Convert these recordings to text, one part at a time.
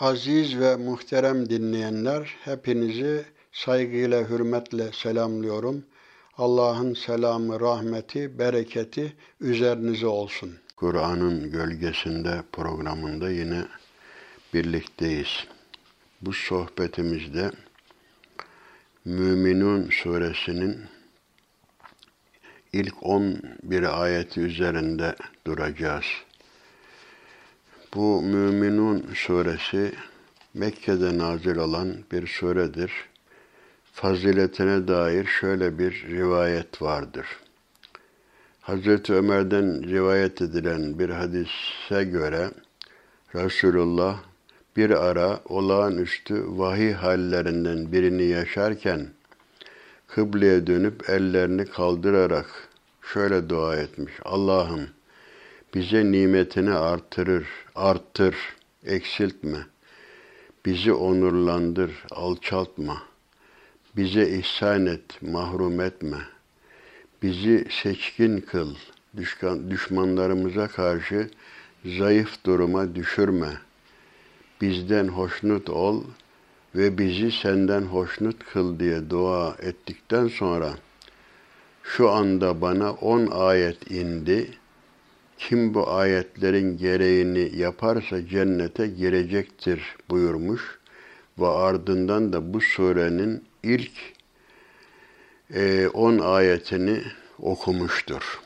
Aziz ve muhterem dinleyenler, hepinizi saygıyla, hürmetle selamlıyorum. Allah'ın selamı, rahmeti, bereketi üzerinize olsun. Kur'an'ın gölgesinde programında yine birlikteyiz. Bu sohbetimizde Müminun suresinin ilk 11 ayeti üzerinde duracağız. Bu Müminun suresi Mekke'de nazil olan bir suredir. Faziletine dair şöyle bir rivayet vardır. Hazreti Ömer'den rivayet edilen bir hadise göre Resulullah bir ara olağanüstü vahiy hallerinden birini yaşarken kıbleye dönüp ellerini kaldırarak şöyle dua etmiş. Allah'ım bize nimetini artırır, arttır, eksiltme. Bizi onurlandır, alçaltma. Bize ihsan et, mahrum etme. Bizi seçkin kıl, düşmanlarımıza karşı zayıf duruma düşürme. Bizden hoşnut ol ve bizi senden hoşnut kıl diye dua ettikten sonra şu anda bana on ayet indi.'' Kim bu ayetlerin gereğini yaparsa cennete girecektir buyurmuş ve ardından da bu surenin ilk 10 e, ayetini okumuştur.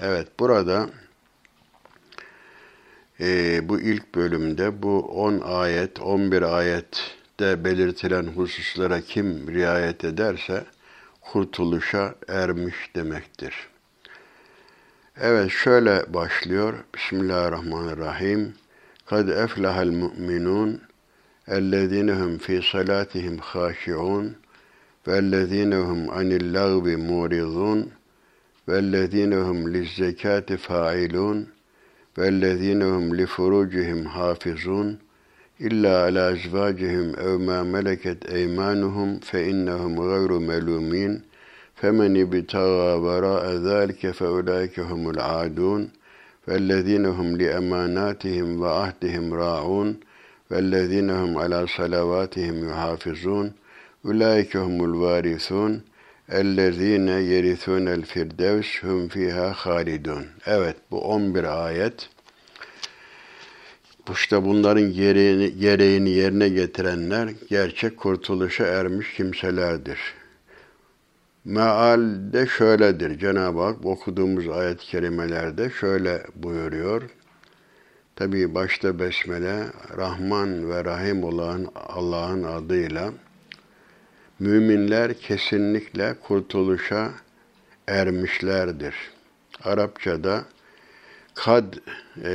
Evet burada e, bu ilk bölümde bu 10 ayet, 11 ayette belirtilen hususlara kim riayet ederse kurtuluşa ermiş demektir. Evet şöyle başlıyor. Bismillahirrahmanirrahim. Kad eflahal mu'minun ellezine hum fi salatihim haşi'un vellezine hum anil lagvi muridun vellezine hum lizzekati fa'ilun vellezine hum li furucihim hafizun illa ala azvacihim ev ma meleket eymanuhum fe innehum gayru melumin.'' فمن ابتغى وراء ذلك فأولئك هم العادون والذين هم لأماناتهم وعهدهم راعون والذين هم على صلواتهم يحافظون أولئك هم الوارثون اَلَّذ۪ينَ يَرِثُونَ الْفِرْدَوْسِ هُمْ فِيهَا خَالِدُونَ Evet bu 11 ayet. İşte bunların gereğini, gereğini yerine getirenler gerçek kurtuluşa ermiş kimselerdir. Meal de şöyledir. Cenab-ı Hak okuduğumuz ayet-i kerimelerde şöyle buyuruyor. Tabi başta besmele Rahman ve Rahim olan Allah'ın adıyla müminler kesinlikle kurtuluşa ermişlerdir. Arapçada kad e,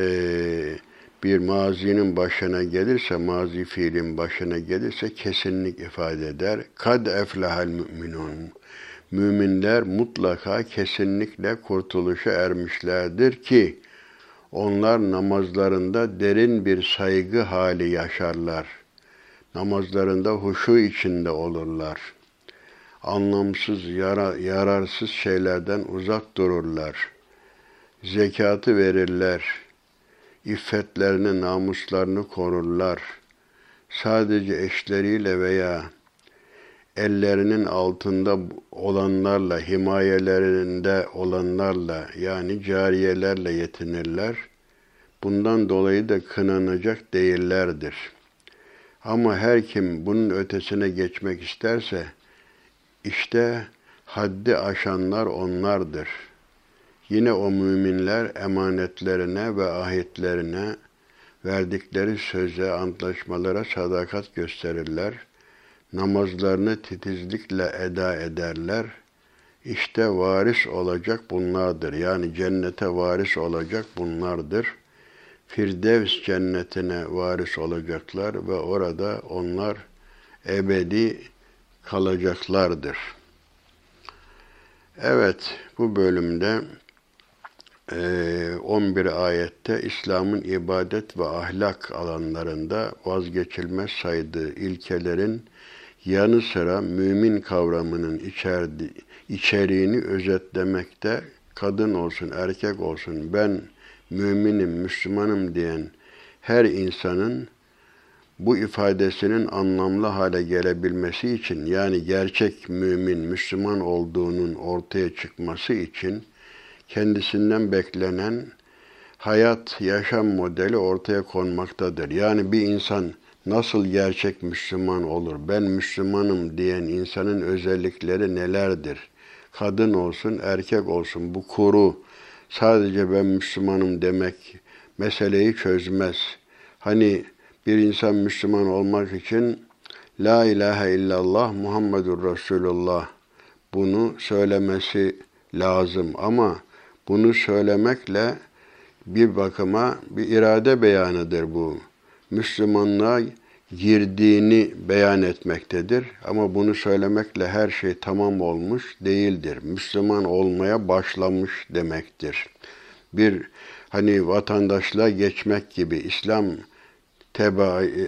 bir mazinin başına gelirse, mazi fiilin başına gelirse kesinlik ifade eder. Kad eflehal müminun müminler mutlaka kesinlikle kurtuluşa ermişlerdir ki onlar namazlarında derin bir saygı hali yaşarlar. Namazlarında huşu içinde olurlar. Anlamsız, yara, yararsız şeylerden uzak dururlar. Zekatı verirler. İffetlerini, namuslarını korurlar. Sadece eşleriyle veya ellerinin altında olanlarla, himayelerinde olanlarla yani cariyelerle yetinirler. Bundan dolayı da kınanacak değillerdir. Ama her kim bunun ötesine geçmek isterse, işte haddi aşanlar onlardır. Yine o müminler emanetlerine ve ahitlerine, verdikleri söze, antlaşmalara sadakat gösterirler.'' Namazlarını titizlikle eda ederler. İşte varis olacak bunlardır. Yani cennete varis olacak bunlardır. Firdevs cennetine varis olacaklar ve orada onlar ebedi kalacaklardır. Evet, bu bölümde 11 ayette İslam'ın ibadet ve ahlak alanlarında vazgeçilmez saydığı ilkelerin yanı sıra mümin kavramının içerdi, içeriğini özetlemekte kadın olsun erkek olsun ben müminim, Müslümanım diyen her insanın bu ifadesinin anlamlı hale gelebilmesi için yani gerçek mümin, Müslüman olduğunun ortaya çıkması için kendisinden beklenen hayat, yaşam modeli ortaya konmaktadır. Yani bir insan nasıl gerçek Müslüman olur? Ben Müslümanım diyen insanın özellikleri nelerdir? Kadın olsun, erkek olsun bu kuru sadece ben Müslümanım demek meseleyi çözmez. Hani bir insan Müslüman olmak için La ilahe illallah Muhammedur Resulullah bunu söylemesi lazım ama bunu söylemekle bir bakıma bir irade beyanıdır bu. Müslümanlığa girdiğini beyan etmektedir. Ama bunu söylemekle her şey tamam olmuş değildir. Müslüman olmaya başlamış demektir. Bir hani vatandaşlığa geçmek gibi İslam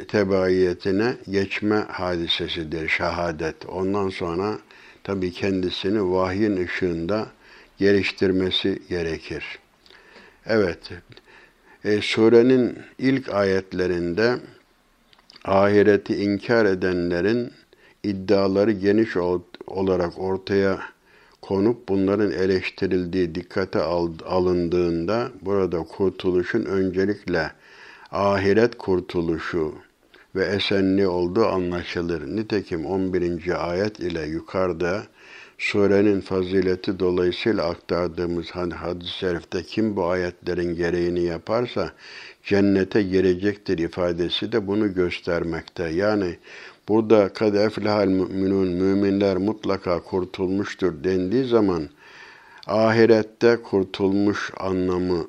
tebaiyetine geçme hadisesidir şehadet. Ondan sonra tabi kendisini vahyin ışığında geliştirmesi gerekir. Evet, e, surenin ilk ayetlerinde ahireti inkar edenlerin iddiaları geniş olarak ortaya konup bunların eleştirildiği dikkate alındığında burada kurtuluşun öncelikle ahiret kurtuluşu ve esenli olduğu anlaşılır. Nitekim 11. ayet ile yukarıda surenin fazileti dolayısıyla aktardığımız hani hadis-i şerifte kim bu ayetlerin gereğini yaparsa cennete girecektir ifadesi de bunu göstermekte. Yani burada kad eflehal müminun müminler mutlaka kurtulmuştur dendiği zaman ahirette kurtulmuş anlamı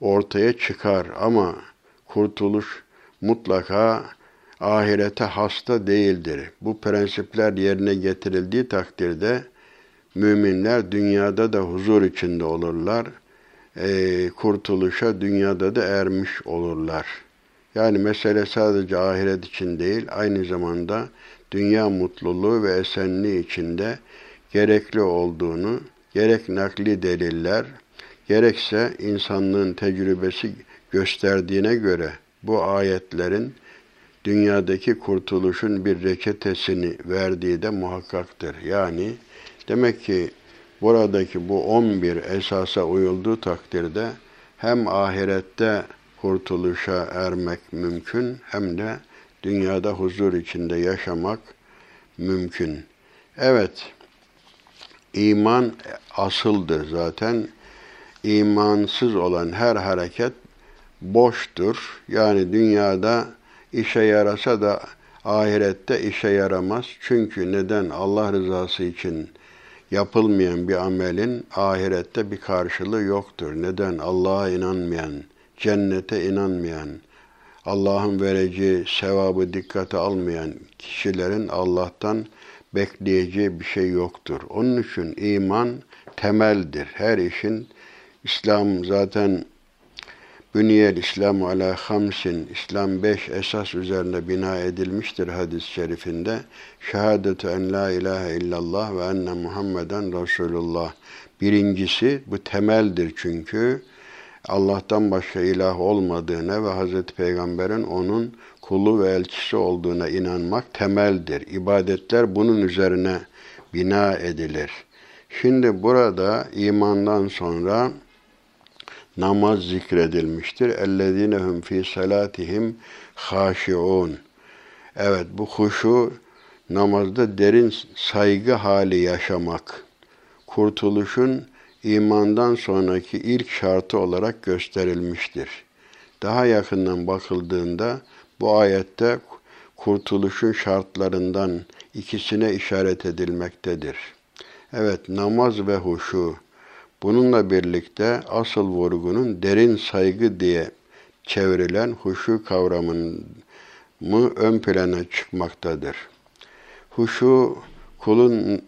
ortaya çıkar ama kurtuluş mutlaka ahirete hasta değildir. Bu prensipler yerine getirildiği takdirde müminler dünyada da huzur içinde olurlar. E, kurtuluşa dünyada da ermiş olurlar. Yani mesele sadece ahiret için değil, aynı zamanda dünya mutluluğu ve esenliği içinde gerekli olduğunu gerek nakli deliller, gerekse insanlığın tecrübesi gösterdiğine göre bu ayetlerin dünyadaki kurtuluşun bir reçetesini verdiği de muhakkaktır. Yani demek ki buradaki bu 11 esasa uyulduğu takdirde hem ahirette kurtuluşa ermek mümkün hem de dünyada huzur içinde yaşamak mümkün. Evet, iman asıldır zaten. İmansız olan her hareket boştur. Yani dünyada işe yarasa da ahirette işe yaramaz. Çünkü neden? Allah rızası için yapılmayan bir amelin ahirette bir karşılığı yoktur. Neden? Allah'a inanmayan, cennete inanmayan, Allah'ın vereceği sevabı dikkate almayan kişilerin Allah'tan bekleyeceği bir şey yoktur. Onun için iman temeldir. Her işin İslam zaten Büniyel İslamu ala hamsin, İslam beş esas üzerine bina edilmiştir hadis-i şerifinde. Şehadetu en la ilahe illallah ve enne Muhammeden Resulullah. Birincisi bu temeldir çünkü Allah'tan başka ilah olmadığına ve Hazreti Peygamber'in onun kulu ve elçisi olduğuna inanmak temeldir. İbadetler bunun üzerine bina edilir. Şimdi burada imandan sonra namaz zikredilmiştir. Ellezinehum fi salatihim haşiun. Evet bu huşu namazda derin saygı hali yaşamak. Kurtuluşun imandan sonraki ilk şartı olarak gösterilmiştir. Daha yakından bakıldığında bu ayette kurtuluşun şartlarından ikisine işaret edilmektedir. Evet namaz ve huşu Bununla birlikte asıl vurgunun derin saygı diye çevrilen huşu kavramının mı ön plana çıkmaktadır. Huşu kulun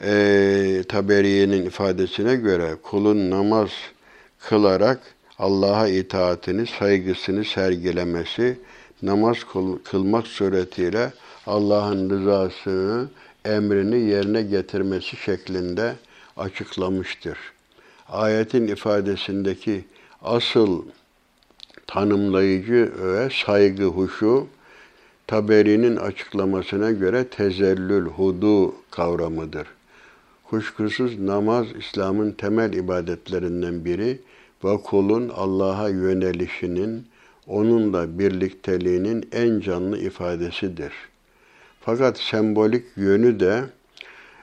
e, Taberiye'nin ifadesine göre kulun namaz kılarak Allah'a itaatini, saygısını sergilemesi, namaz kılmak suretiyle Allah'ın rızasını, emrini yerine getirmesi şeklinde açıklamıştır ayetin ifadesindeki asıl tanımlayıcı ve saygı huşu Taberi'nin açıklamasına göre tezellül, hudu kavramıdır. Kuşkusuz namaz İslam'ın temel ibadetlerinden biri ve kulun Allah'a yönelişinin, onunla birlikteliğinin en canlı ifadesidir. Fakat sembolik yönü de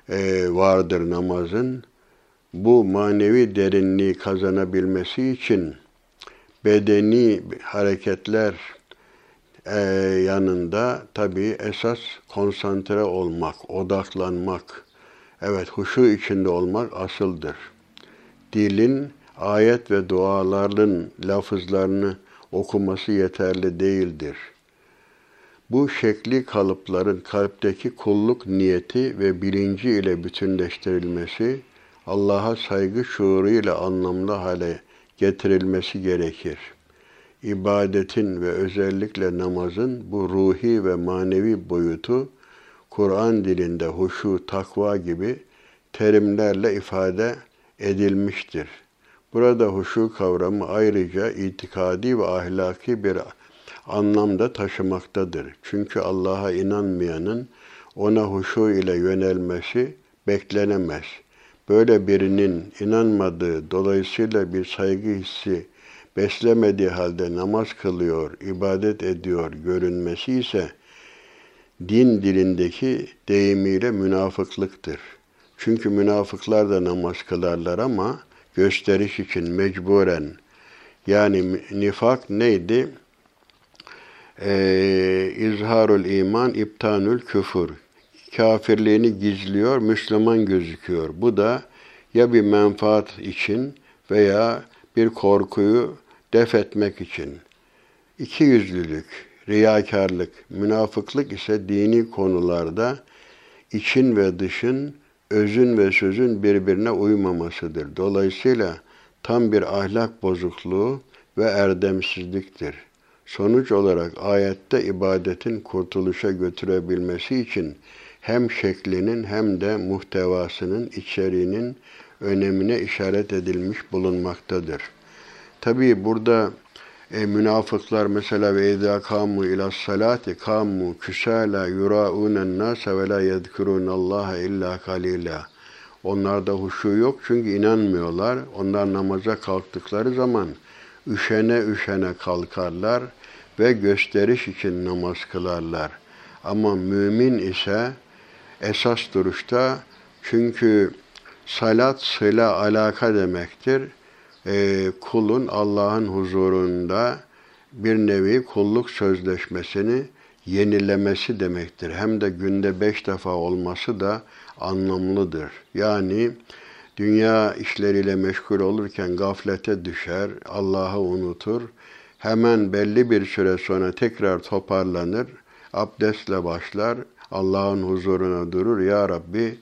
e, vardır namazın. Bu manevi derinliği kazanabilmesi için bedeni hareketler e, yanında tabii esas konsantre olmak, odaklanmak, evet huşu içinde olmak asıldır. Dilin ayet ve duaların lafızlarını okuması yeterli değildir. Bu şekli kalıpların kalpteki kulluk niyeti ve bilinci ile bütünleştirilmesi, Allah'a saygı şuuruyla anlamlı hale getirilmesi gerekir. İbadetin ve özellikle namazın bu ruhi ve manevi boyutu, Kur'an dilinde huşu, takva gibi terimlerle ifade edilmiştir. Burada huşu kavramı ayrıca itikadi ve ahlaki bir anlamda taşımaktadır. Çünkü Allah'a inanmayanın ona huşu ile yönelmesi beklenemez. Böyle birinin inanmadığı, dolayısıyla bir saygı hissi beslemediği halde namaz kılıyor, ibadet ediyor görünmesi ise din dilindeki deyimiyle münafıklıktır. Çünkü münafıklar da namaz kılarlar ama gösteriş için mecburen. Yani nifak neydi? Ee, izharul iman, iptanül küfür. Kafirliğini gizliyor, Müslüman gözüküyor. Bu da ya bir menfaat için veya bir korkuyu def etmek için. İki yüzlülük, riyakarlık, münafıklık ise dini konularda için ve dışın özün ve sözün birbirine uymamasıdır. Dolayısıyla tam bir ahlak bozukluğu ve erdemsizliktir. Sonuç olarak ayette ibadetin kurtuluşa götürebilmesi için hem şeklinin hem de muhtevasının içeriğinin önemine işaret edilmiş bulunmaktadır. Tabi burada e, münafıklar mesela ve izâ kâmû ilâs salâti kâmû küsâlâ yurâûnen nâse ve lâ yedkürûnallâhe illâ kalîlâ. Onlarda huşu yok çünkü inanmıyorlar. Onlar namaza kalktıkları zaman üşene üşene kalkarlar ve gösteriş için namaz kılarlar. Ama mümin ise esas duruşta çünkü salat sıla alaka demektir e, kulun Allah'ın huzurunda bir nevi kulluk sözleşmesini yenilemesi demektir. Hem de günde beş defa olması da anlamlıdır. Yani dünya işleriyle meşgul olurken gaflete düşer, Allah'ı unutur. Hemen belli bir süre sonra tekrar toparlanır, abdestle başlar, Allah'ın huzuruna durur. Ya Rabbi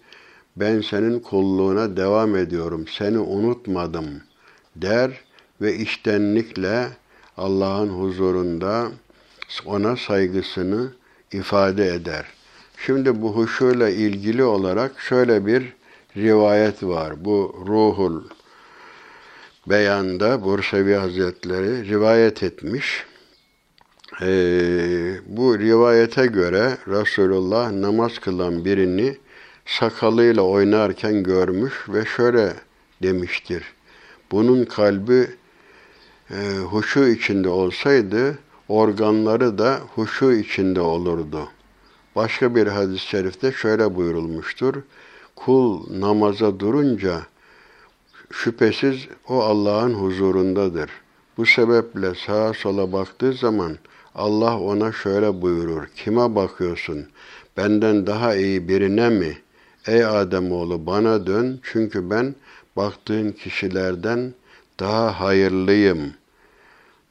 ben senin kulluğuna devam ediyorum, seni unutmadım.'' der ve iştenlikle Allah'ın huzurunda ona saygısını ifade eder. Şimdi bu huşuyla ilgili olarak şöyle bir rivayet var. Bu ruhul beyanda Bursevi Hazretleri rivayet etmiş. Ee, bu rivayete göre Resulullah namaz kılan birini sakalıyla oynarken görmüş ve şöyle demiştir. Bunun kalbi e, huşu içinde olsaydı organları da huşu içinde olurdu. Başka bir hadis-i şerifte şöyle buyurulmuştur. Kul namaza durunca şüphesiz o Allah'ın huzurundadır. Bu sebeple sağa sola baktığı zaman Allah ona şöyle buyurur. Kime bakıyorsun? Benden daha iyi birine mi? Ey Ademoğlu bana dön çünkü ben baktığın kişilerden daha hayırlıyım.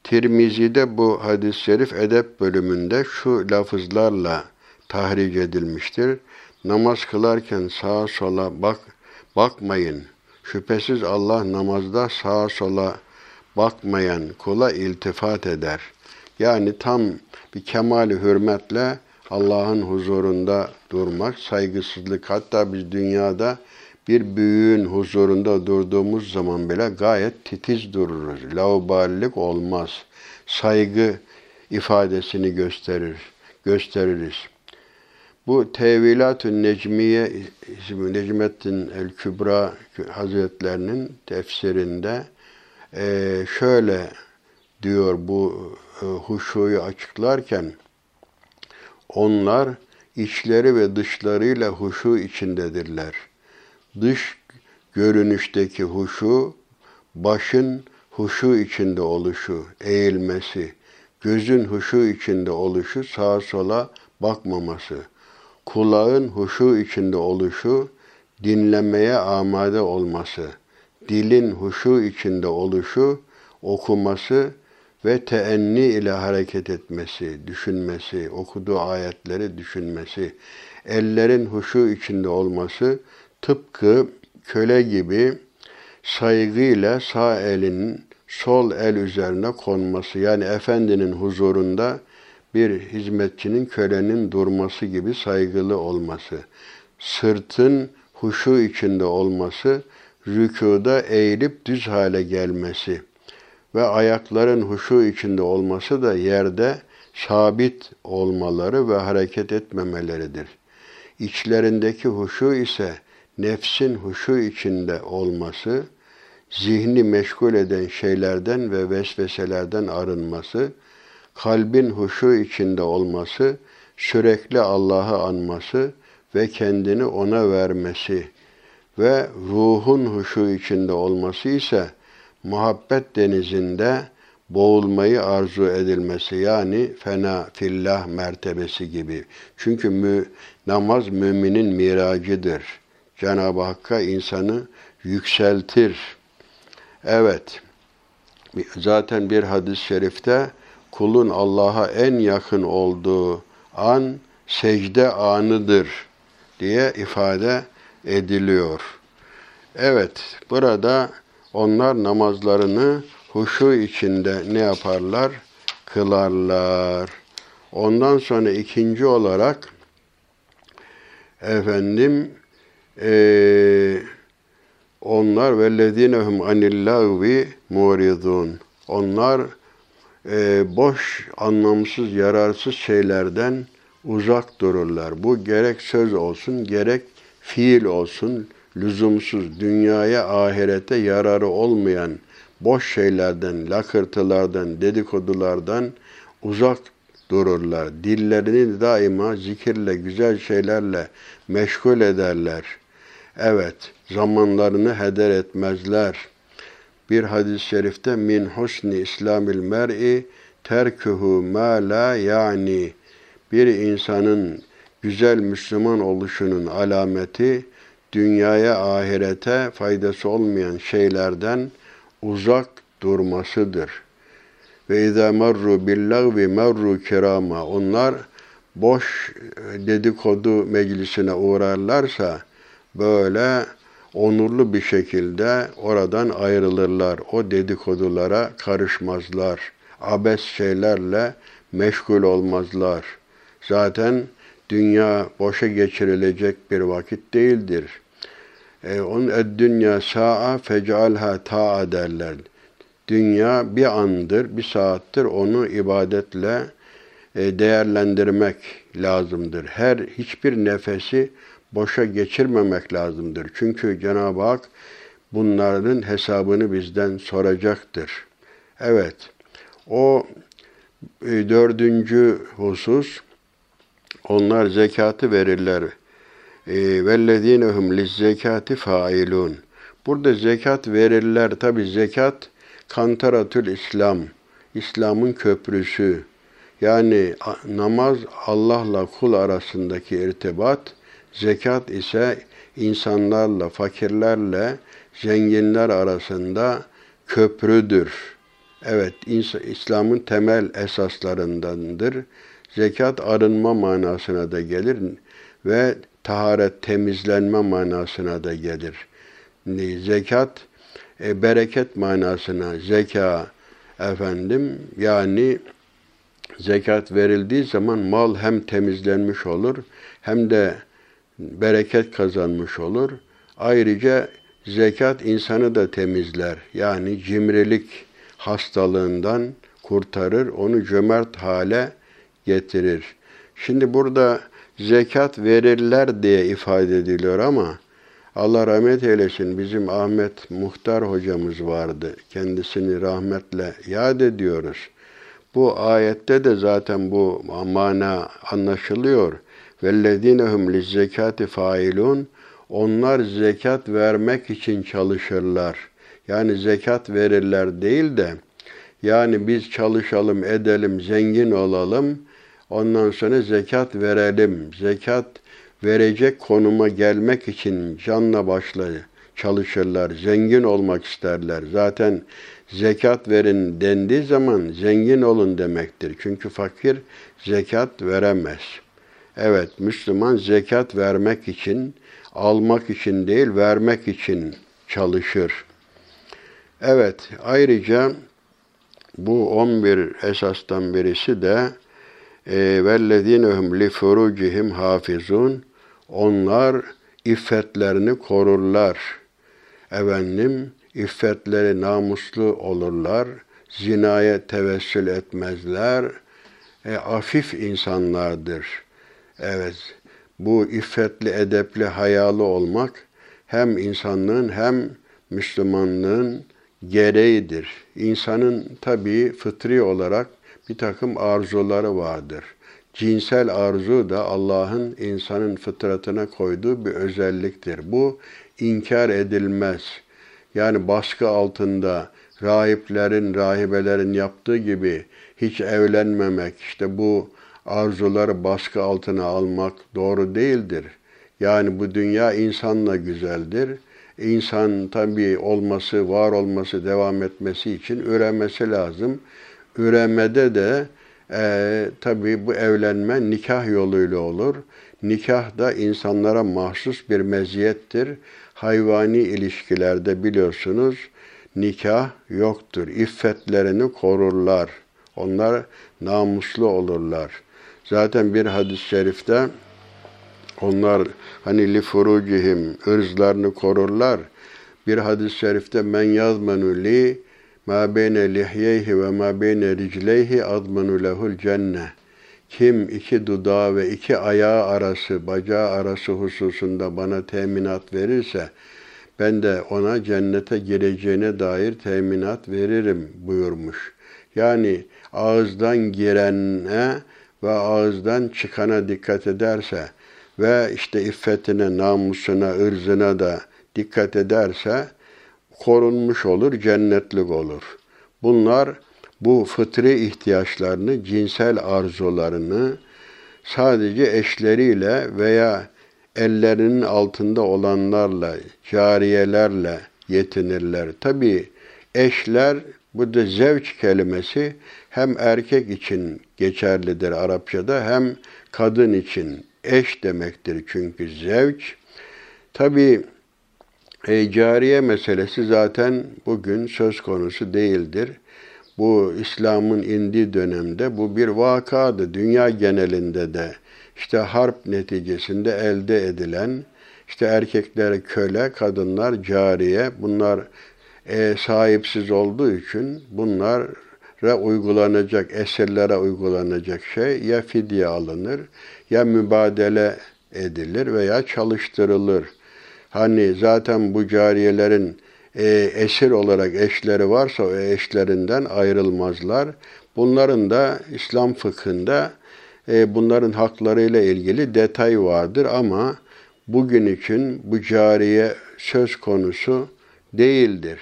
Tirmizi'de bu hadis-i şerif edep bölümünde şu lafızlarla tahric edilmiştir. Namaz kılarken sağa sola bak bakmayın. Şüphesiz Allah namazda sağa sola bakmayan kula iltifat eder. Yani tam bir kemali hürmetle Allah'ın huzurunda durmak, saygısızlık. Hatta biz dünyada bir büyüğün huzurunda durduğumuz zaman bile gayet titiz dururuz. Lauballik olmaz. Saygı ifadesini gösterir. gösteririz. Bu Tevilat-ı Necmiye ismi Necmettin el Kübra Hazretlerinin tefsirinde şöyle diyor bu huşuyu açıklarken onlar içleri ve dışlarıyla huşu içindedirler. Dış görünüşteki huşu, başın huşu içinde oluşu, eğilmesi, gözün huşu içinde oluşu, sağa sola bakmaması, kulağın huşu içinde oluşu, dinlemeye amade olması, dilin huşu içinde oluşu, okuması ve teenni ile hareket etmesi, düşünmesi, okuduğu ayetleri düşünmesi, ellerin huşu içinde olması, tıpkı köle gibi saygıyla sağ elinin sol el üzerine konması yani efendinin huzurunda bir hizmetçinin kölenin durması gibi saygılı olması, sırtın huşu içinde olması, rükuda eğilip düz hale gelmesi ve ayakların huşu içinde olması da yerde sabit olmaları ve hareket etmemeleridir. İçlerindeki huşu ise nefsin huşu içinde olması, zihni meşgul eden şeylerden ve vesveselerden arınması, kalbin huşu içinde olması, sürekli Allah'ı anması ve kendini ona vermesi ve ruhun huşu içinde olması ise muhabbet denizinde boğulmayı arzu edilmesi yani fena fillah mertebesi gibi. Çünkü mü, namaz müminin miracıdır. Cenab-ı Hakk'a insanı yükseltir. Evet, zaten bir hadis-i şerifte kulun Allah'a en yakın olduğu an secde anıdır diye ifade ediliyor. Evet, burada onlar namazlarını huşu içinde ne yaparlar? Kılarlar. Ondan sonra ikinci olarak efendim e, onlar vellezinehum anillâvi muridun. Onlar e, boş, anlamsız, yararsız şeylerden uzak dururlar. Bu gerek söz olsun, gerek fiil olsun, lüzumsuz, dünyaya, ahirete yararı olmayan boş şeylerden, lakırtılardan, dedikodulardan uzak dururlar. Dillerini daima zikirle, güzel şeylerle meşgul ederler. Evet, zamanlarını heder etmezler. Bir hadis-i şerifte min husni islamil mer'i terkuhu ma la yani bir insanın güzel Müslüman oluşunun alameti dünyaya ahirete faydası olmayan şeylerden uzak durmasıdır. Ve izâ merru billagvi merru kirama. Onlar boş dedikodu meclisine uğrarlarsa böyle onurlu bir şekilde oradan ayrılırlar. O dedikodulara karışmazlar. Abes şeylerle meşgul olmazlar. Zaten dünya boşa geçirilecek bir vakit değildir. E, onun ed dünya sa'a fecalha ta'a derler. Dünya bir andır, bir saattir. Onu ibadetle e, değerlendirmek lazımdır. Her hiçbir nefesi boşa geçirmemek lazımdır. Çünkü Cenab-ı Hak bunların hesabını bizden soracaktır. Evet, o e, dördüncü husus, onlar zekatı verirler. وَالَّذ۪ينَهُمْ لِزَّكَاتِ failun. Burada zekat verirler. Tabi zekat kantaratül İslam. İslam'ın köprüsü. Yani namaz Allah'la kul arasındaki irtibat, zekat ise insanlarla, fakirlerle, zenginler arasında köprüdür. Evet, İslam'ın temel esaslarındandır. Zekat arınma manasına da gelir ve taharet temizlenme manasına da gelir. Zekat e, bereket manasına zeka efendim yani zekat verildiği zaman mal hem temizlenmiş olur hem de bereket kazanmış olur. Ayrıca zekat insanı da temizler. Yani cimrilik hastalığından kurtarır, onu cömert hale getirir. Şimdi burada zekat verirler diye ifade ediliyor ama Allah rahmet eylesin bizim Ahmet Muhtar hocamız vardı. Kendisini rahmetle yad ediyoruz. Bu ayette de zaten bu mana anlaşılıyor. وَالَّذ۪ينَهُمْ لِزَّكَاتِ failun. Onlar zekat vermek için çalışırlar. Yani zekat verirler değil de yani biz çalışalım, edelim, zengin olalım. Ondan sonra zekat verelim. Zekat verecek konuma gelmek için canla başla çalışırlar. Zengin olmak isterler. Zaten zekat verin dendiği zaman zengin olun demektir. Çünkü fakir zekat veremez. Evet, Müslüman zekat vermek için, almak için değil, vermek için çalışır. Evet, ayrıca bu 11 esastan birisi de وَالَّذ۪ينَهُمْ لِفُرُوجِهِمْ hafizun. Onlar iffetlerini korurlar. Efendim, iffetleri namuslu olurlar. Zinaya tevessül etmezler. E, afif insanlardır. Evet, bu iffetli, edepli, hayalı olmak hem insanlığın hem Müslümanlığın gereğidir. İnsanın tabii fıtri olarak bir takım arzuları vardır. Cinsel arzu da Allah'ın insanın fıtratına koyduğu bir özelliktir. Bu inkar edilmez. Yani baskı altında rahiplerin, rahibelerin yaptığı gibi hiç evlenmemek, işte bu arzuları baskı altına almak doğru değildir. Yani bu dünya insanla güzeldir. İnsan tabii olması, var olması, devam etmesi için üremesi lazım. Üremede de e, tabii bu evlenme nikah yoluyla olur. Nikah da insanlara mahsus bir meziyettir. Hayvani ilişkilerde biliyorsunuz nikah yoktur. İffetlerini korurlar. Onlar namuslu olurlar. Zaten bir hadis-i şerifte onlar hani li furucihim ırzlarını korurlar. Bir hadis-i şerifte men yazmenu li ma beyne lihyeyhi ve ma beyne ricleyhi admanu lehul cenne. Kim iki dudağı ve iki ayağı arası, bacağı arası hususunda bana teminat verirse, ben de ona cennete gireceğine dair teminat veririm buyurmuş. Yani ağızdan girene ve ağızdan çıkana dikkat ederse ve işte iffetine, namusuna, ırzına da dikkat ederse korunmuş olur, cennetlik olur. Bunlar bu fıtri ihtiyaçlarını, cinsel arzularını sadece eşleriyle veya ellerinin altında olanlarla, cariyelerle yetinirler. Tabi eşler, bu da zevç kelimesi hem erkek için geçerlidir Arapçada hem kadın için eş demektir çünkü zevç. Tabi e, cariye meselesi zaten bugün söz konusu değildir. Bu İslam'ın indiği dönemde bu bir vakadı. Dünya genelinde de işte harp neticesinde elde edilen işte erkekler köle, kadınlar cariye. Bunlar e, sahipsiz olduğu için bunlara uygulanacak, esirlere uygulanacak şey ya fidye alınır ya mübadele edilir veya çalıştırılır. Hani zaten bu cariyelerin e, esir olarak eşleri varsa o eşlerinden ayrılmazlar. Bunların da İslam fıkhında e, bunların haklarıyla ilgili detay vardır ama bugün için bu cariye söz konusu değildir.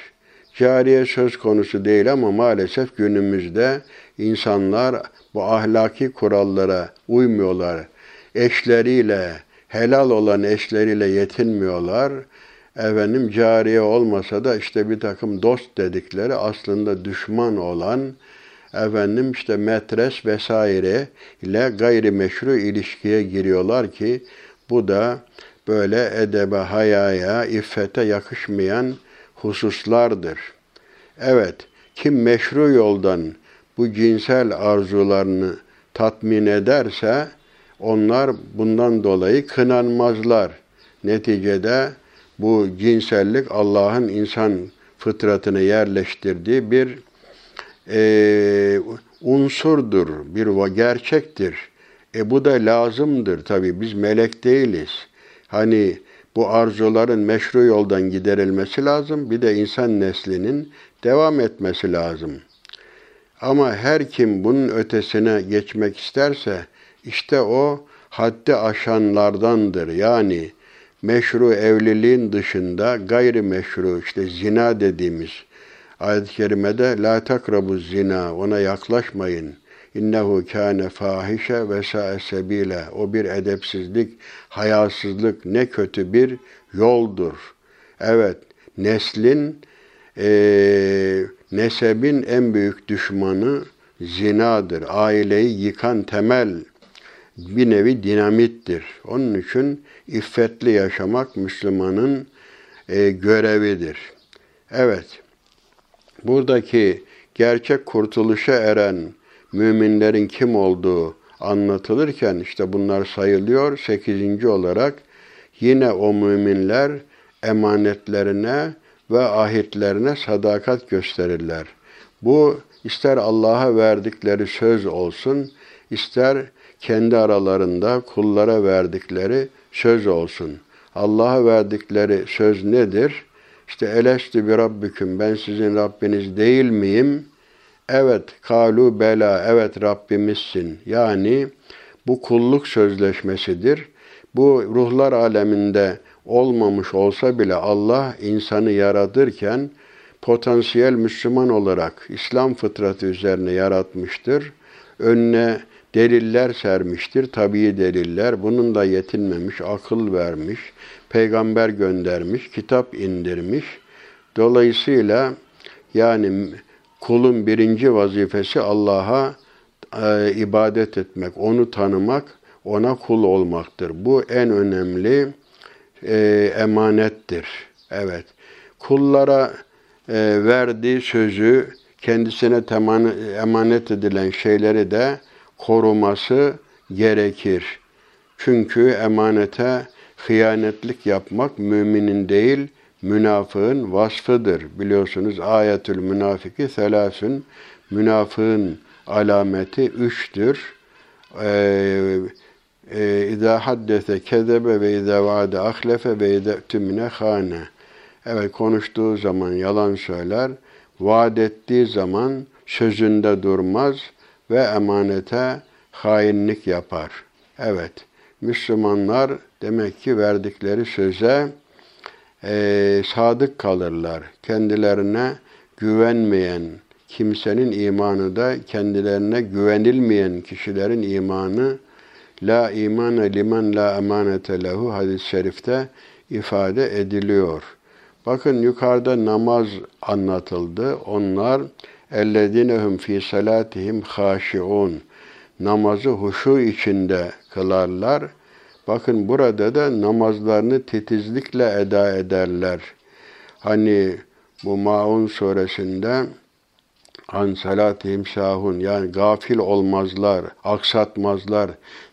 Cariye söz konusu değil ama maalesef günümüzde insanlar bu ahlaki kurallara uymuyorlar. Eşleriyle, helal olan eşleriyle yetinmiyorlar. Efendim cariye olmasa da işte bir takım dost dedikleri aslında düşman olan efendim işte metres vesaire ile gayrimeşru ilişkiye giriyorlar ki bu da böyle edebe, hayaya, iffete yakışmayan hususlardır. Evet, kim meşru yoldan bu cinsel arzularını tatmin ederse onlar bundan dolayı kınanmazlar. Neticede bu cinsellik Allah'ın insan fıtratını yerleştirdiği bir e, unsurdur, bir gerçektir. E bu da lazımdır tabii. Biz melek değiliz. Hani bu arzuların meşru yoldan giderilmesi lazım. Bir de insan neslinin devam etmesi lazım. Ama her kim bunun ötesine geçmek isterse işte o haddi aşanlardandır. Yani meşru evliliğin dışında gayri meşru işte zina dediğimiz ayet-i kerimede la takrabu zina ona yaklaşmayın. İnnehu kâne fahişe ve sâe sebîle. O bir edepsizlik, hayasızlık, ne kötü bir yoldur. Evet, neslin, e, nesebin en büyük düşmanı zinadır. Aileyi yıkan temel bir nevi dinamittir. Onun için iffetli yaşamak Müslümanın e, görevidir. Evet, buradaki gerçek kurtuluşa eren müminlerin kim olduğu anlatılırken işte bunlar sayılıyor. Sekizinci olarak yine o müminler emanetlerine ve ahitlerine sadakat gösterirler. Bu ister Allah'a verdikleri söz olsun, ister kendi aralarında kullara verdikleri söz olsun. Allah'a verdikleri söz nedir? İşte elestü bir rabbüküm ben sizin Rabbiniz değil miyim? Evet, kalu bela, evet Rabbimizsin. Yani bu kulluk sözleşmesidir. Bu ruhlar aleminde olmamış olsa bile Allah insanı yaratırken potansiyel Müslüman olarak İslam fıtratı üzerine yaratmıştır. Önüne deliller sermiştir, tabii deliller. Bunun da yetinmemiş, akıl vermiş, peygamber göndermiş, kitap indirmiş. Dolayısıyla yani kulun birinci vazifesi Allah'a e, ibadet etmek, onu tanımak, ona kul olmaktır. Bu en önemli e, emanettir. Evet. Kullara e, verdiği sözü, kendisine teman, emanet edilen şeyleri de koruması gerekir. Çünkü emanete hıyanetlik yapmak müminin değil, münafığın vasfıdır. Biliyorsunuz ayetül münafiki selâsün, münafığın alameti üçtür. Ee, e, İzâ haddese kezebe ve izâ vaade ahlefe ve izâ tümine hâne. Evet konuştuğu zaman yalan söyler, vaat ettiği zaman sözünde durmaz ve emanete hainlik yapar. Evet, Müslümanlar demek ki verdikleri söze e, sadık kalırlar. Kendilerine güvenmeyen kimsenin imanı da kendilerine güvenilmeyen kişilerin imanı la imane limen la emanete lehu hadis-i şerifte ifade ediliyor. Bakın yukarıda namaz anlatıldı. Onlar ellezinehum fi salatihim haşiun. Namazı huşu içinde kılarlar. Bakın burada da namazlarını titizlikle eda ederler. Hani bu Maun suresinde an salatihim sahun yani gafil olmazlar, aksatmazlar.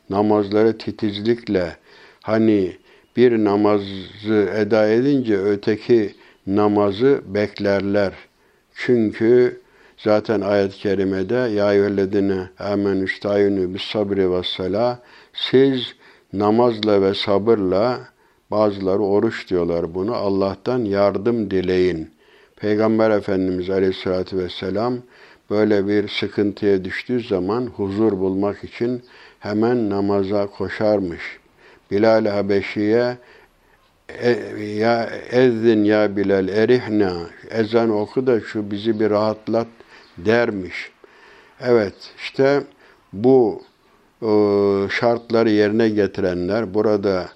Namazları titizlikle hani bir namazı eda edince öteki namazı beklerler. Çünkü zaten ayet-i kerimede ya eyyühellezine amenü istayinu bis sabri ve sala siz namazla ve sabırla bazıları oruç diyorlar bunu Allah'tan yardım dileyin. Peygamber Efendimiz Aleyhisselatü Vesselam böyle bir sıkıntıya düştüğü zaman huzur bulmak için hemen namaza koşarmış. Bilal Habeşi'ye e, ya ezzin ya Bilal erihna ezan oku da şu bizi bir rahatlat dermiş. Evet işte bu e, şartları yerine getirenler, burada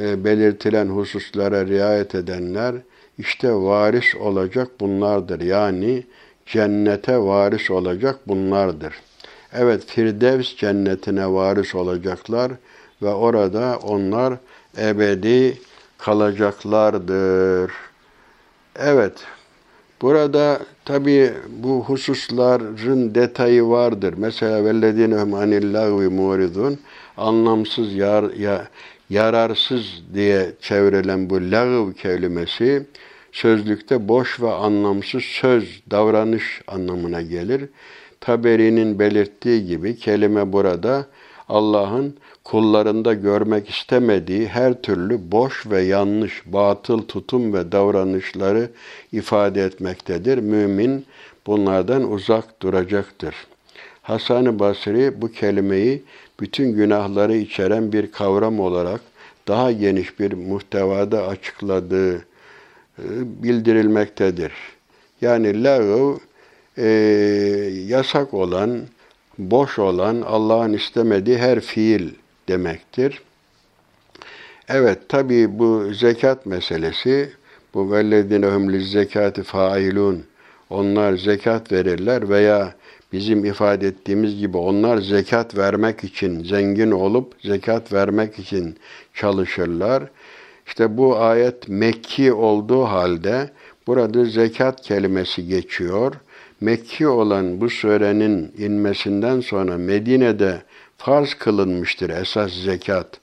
e, belirtilen hususlara riayet edenler işte varis olacak bunlardır. Yani cennete varis olacak bunlardır. Evet Firdevs cennetine varis olacaklar ve orada onlar ebedi kalacaklardır. Evet, burada tabi bu hususların detayı vardır. Mesela vellezinehum anillâhi muridun anlamsız, yar, ya, yararsız diye çevrilen bu lağv kelimesi sözlükte boş ve anlamsız söz, davranış anlamına gelir. Taberi'nin belirttiği gibi kelime burada Allah'ın kullarında görmek istemediği her türlü boş ve yanlış, batıl tutum ve davranışları ifade etmektedir. Mümin bunlardan uzak duracaktır. Hasan-ı Basri bu kelimeyi bütün günahları içeren bir kavram olarak daha geniş bir muhtevada açıkladığı e, bildirilmektedir. Yani lağv e, yasak olan, boş olan, Allah'ın istemediği her fiil demektir. Evet, tabi bu zekat meselesi, bu vellezinehum zekati failun, onlar zekat verirler veya bizim ifade ettiğimiz gibi onlar zekat vermek için, zengin olup zekat vermek için çalışırlar. İşte bu ayet Mekki olduğu halde burada zekat kelimesi geçiyor. Mekki olan bu surenin inmesinden sonra Medine'de farz kılınmıştır esas zekat.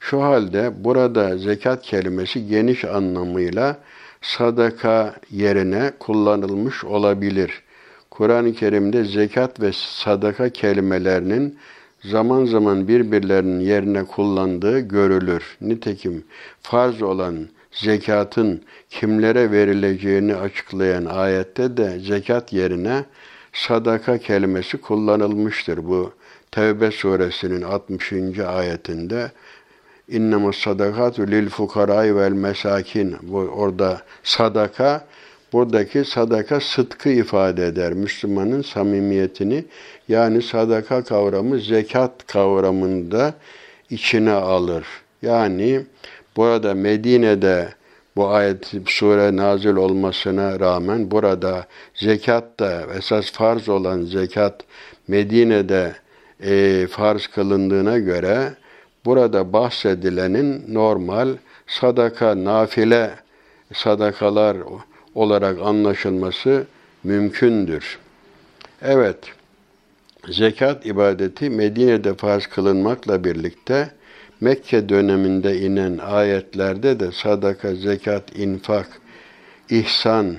Şu halde burada zekat kelimesi geniş anlamıyla sadaka yerine kullanılmış olabilir. Kur'an-ı Kerim'de zekat ve sadaka kelimelerinin zaman zaman birbirlerinin yerine kullandığı görülür. Nitekim farz olan zekatın kimlere verileceğini açıklayan ayette de zekat yerine sadaka kelimesi kullanılmıştır. Bu Tevbe suresinin 60. ayetinde İnnemü sadakatu lil fukaray vel mesakin. Bu orada sadaka buradaki sadaka sıdkı ifade eder. Müslümanın samimiyetini yani sadaka kavramı zekat kavramında içine alır. Yani burada Medine'de bu ayet sure nazil olmasına rağmen burada zekat da esas farz olan zekat Medine'de e, farz kılındığına göre burada bahsedilenin normal sadaka, nafile sadakalar olarak anlaşılması mümkündür. Evet, zekat ibadeti Medine'de farz kılınmakla birlikte Mekke döneminde inen ayetlerde de sadaka, zekat, infak, ihsan,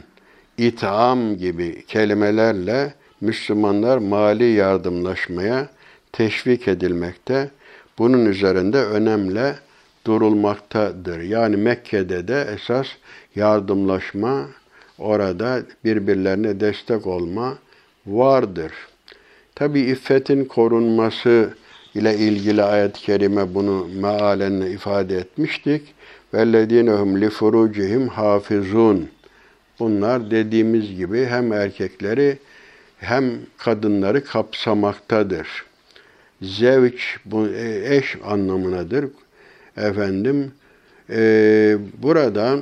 itham gibi kelimelerle Müslümanlar mali yardımlaşmaya teşvik edilmekte. Bunun üzerinde önemli durulmaktadır. Yani Mekke'de de esas yardımlaşma, orada birbirlerine destek olma vardır. Tabi iffetin korunması ile ilgili ayet-i kerime bunu mealen ifade etmiştik. وَالَّذ۪ينَهُمْ لِفُرُوجِهِمْ hafizun. Bunlar dediğimiz gibi hem erkekleri hem kadınları kapsamaktadır. Zevç bu e, eş anlamınadır. Efendim e, burada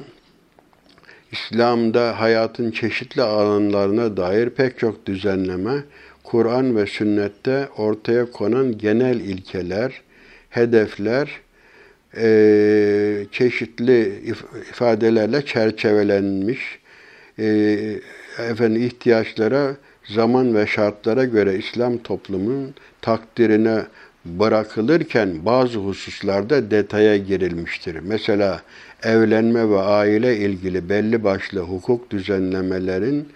İslam'da hayatın çeşitli alanlarına dair pek çok düzenleme, Kur'an ve sünnette ortaya konan genel ilkeler, hedefler, e, çeşitli ifadelerle çerçevelenmiş, e, efendim ihtiyaçlara, zaman ve şartlara göre İslam toplumunun takdirine bırakılırken bazı hususlarda detaya girilmiştir. Mesela evlenme ve aile ilgili belli başlı hukuk düzenlemelerin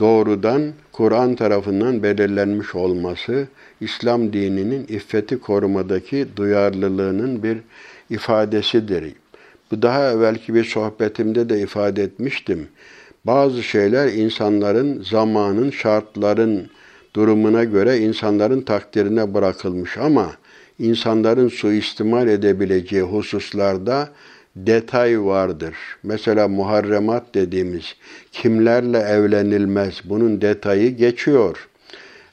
doğrudan Kur'an tarafından belirlenmiş olması, İslam dininin iffeti korumadaki duyarlılığının bir ifadesidir. Bu daha evvelki bir sohbetimde de ifade etmiştim. Bazı şeyler insanların, zamanın, şartların durumuna göre insanların takdirine bırakılmış ama insanların suistimal edebileceği hususlarda detay vardır. Mesela muharremat dediğimiz kimlerle evlenilmez bunun detayı geçiyor.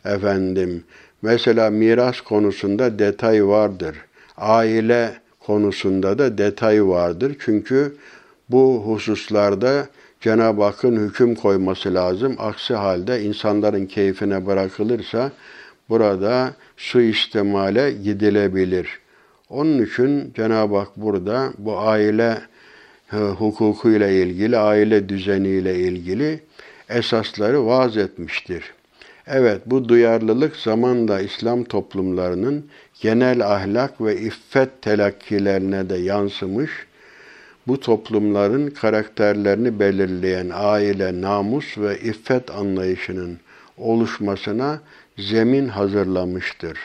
Efendim mesela miras konusunda detay vardır. Aile konusunda da detay vardır. Çünkü bu hususlarda Cenab-ı Hakk'ın hüküm koyması lazım. Aksi halde insanların keyfine bırakılırsa burada suistimale gidilebilir. Onun için Cenab-ı Hak burada bu aile e, hukukuyla ilgili, aile düzeniyle ilgili esasları vaaz etmiştir. Evet bu duyarlılık zamanla İslam toplumlarının genel ahlak ve iffet telakkilerine de yansımış. Bu toplumların karakterlerini belirleyen aile, namus ve iffet anlayışının oluşmasına zemin hazırlamıştır.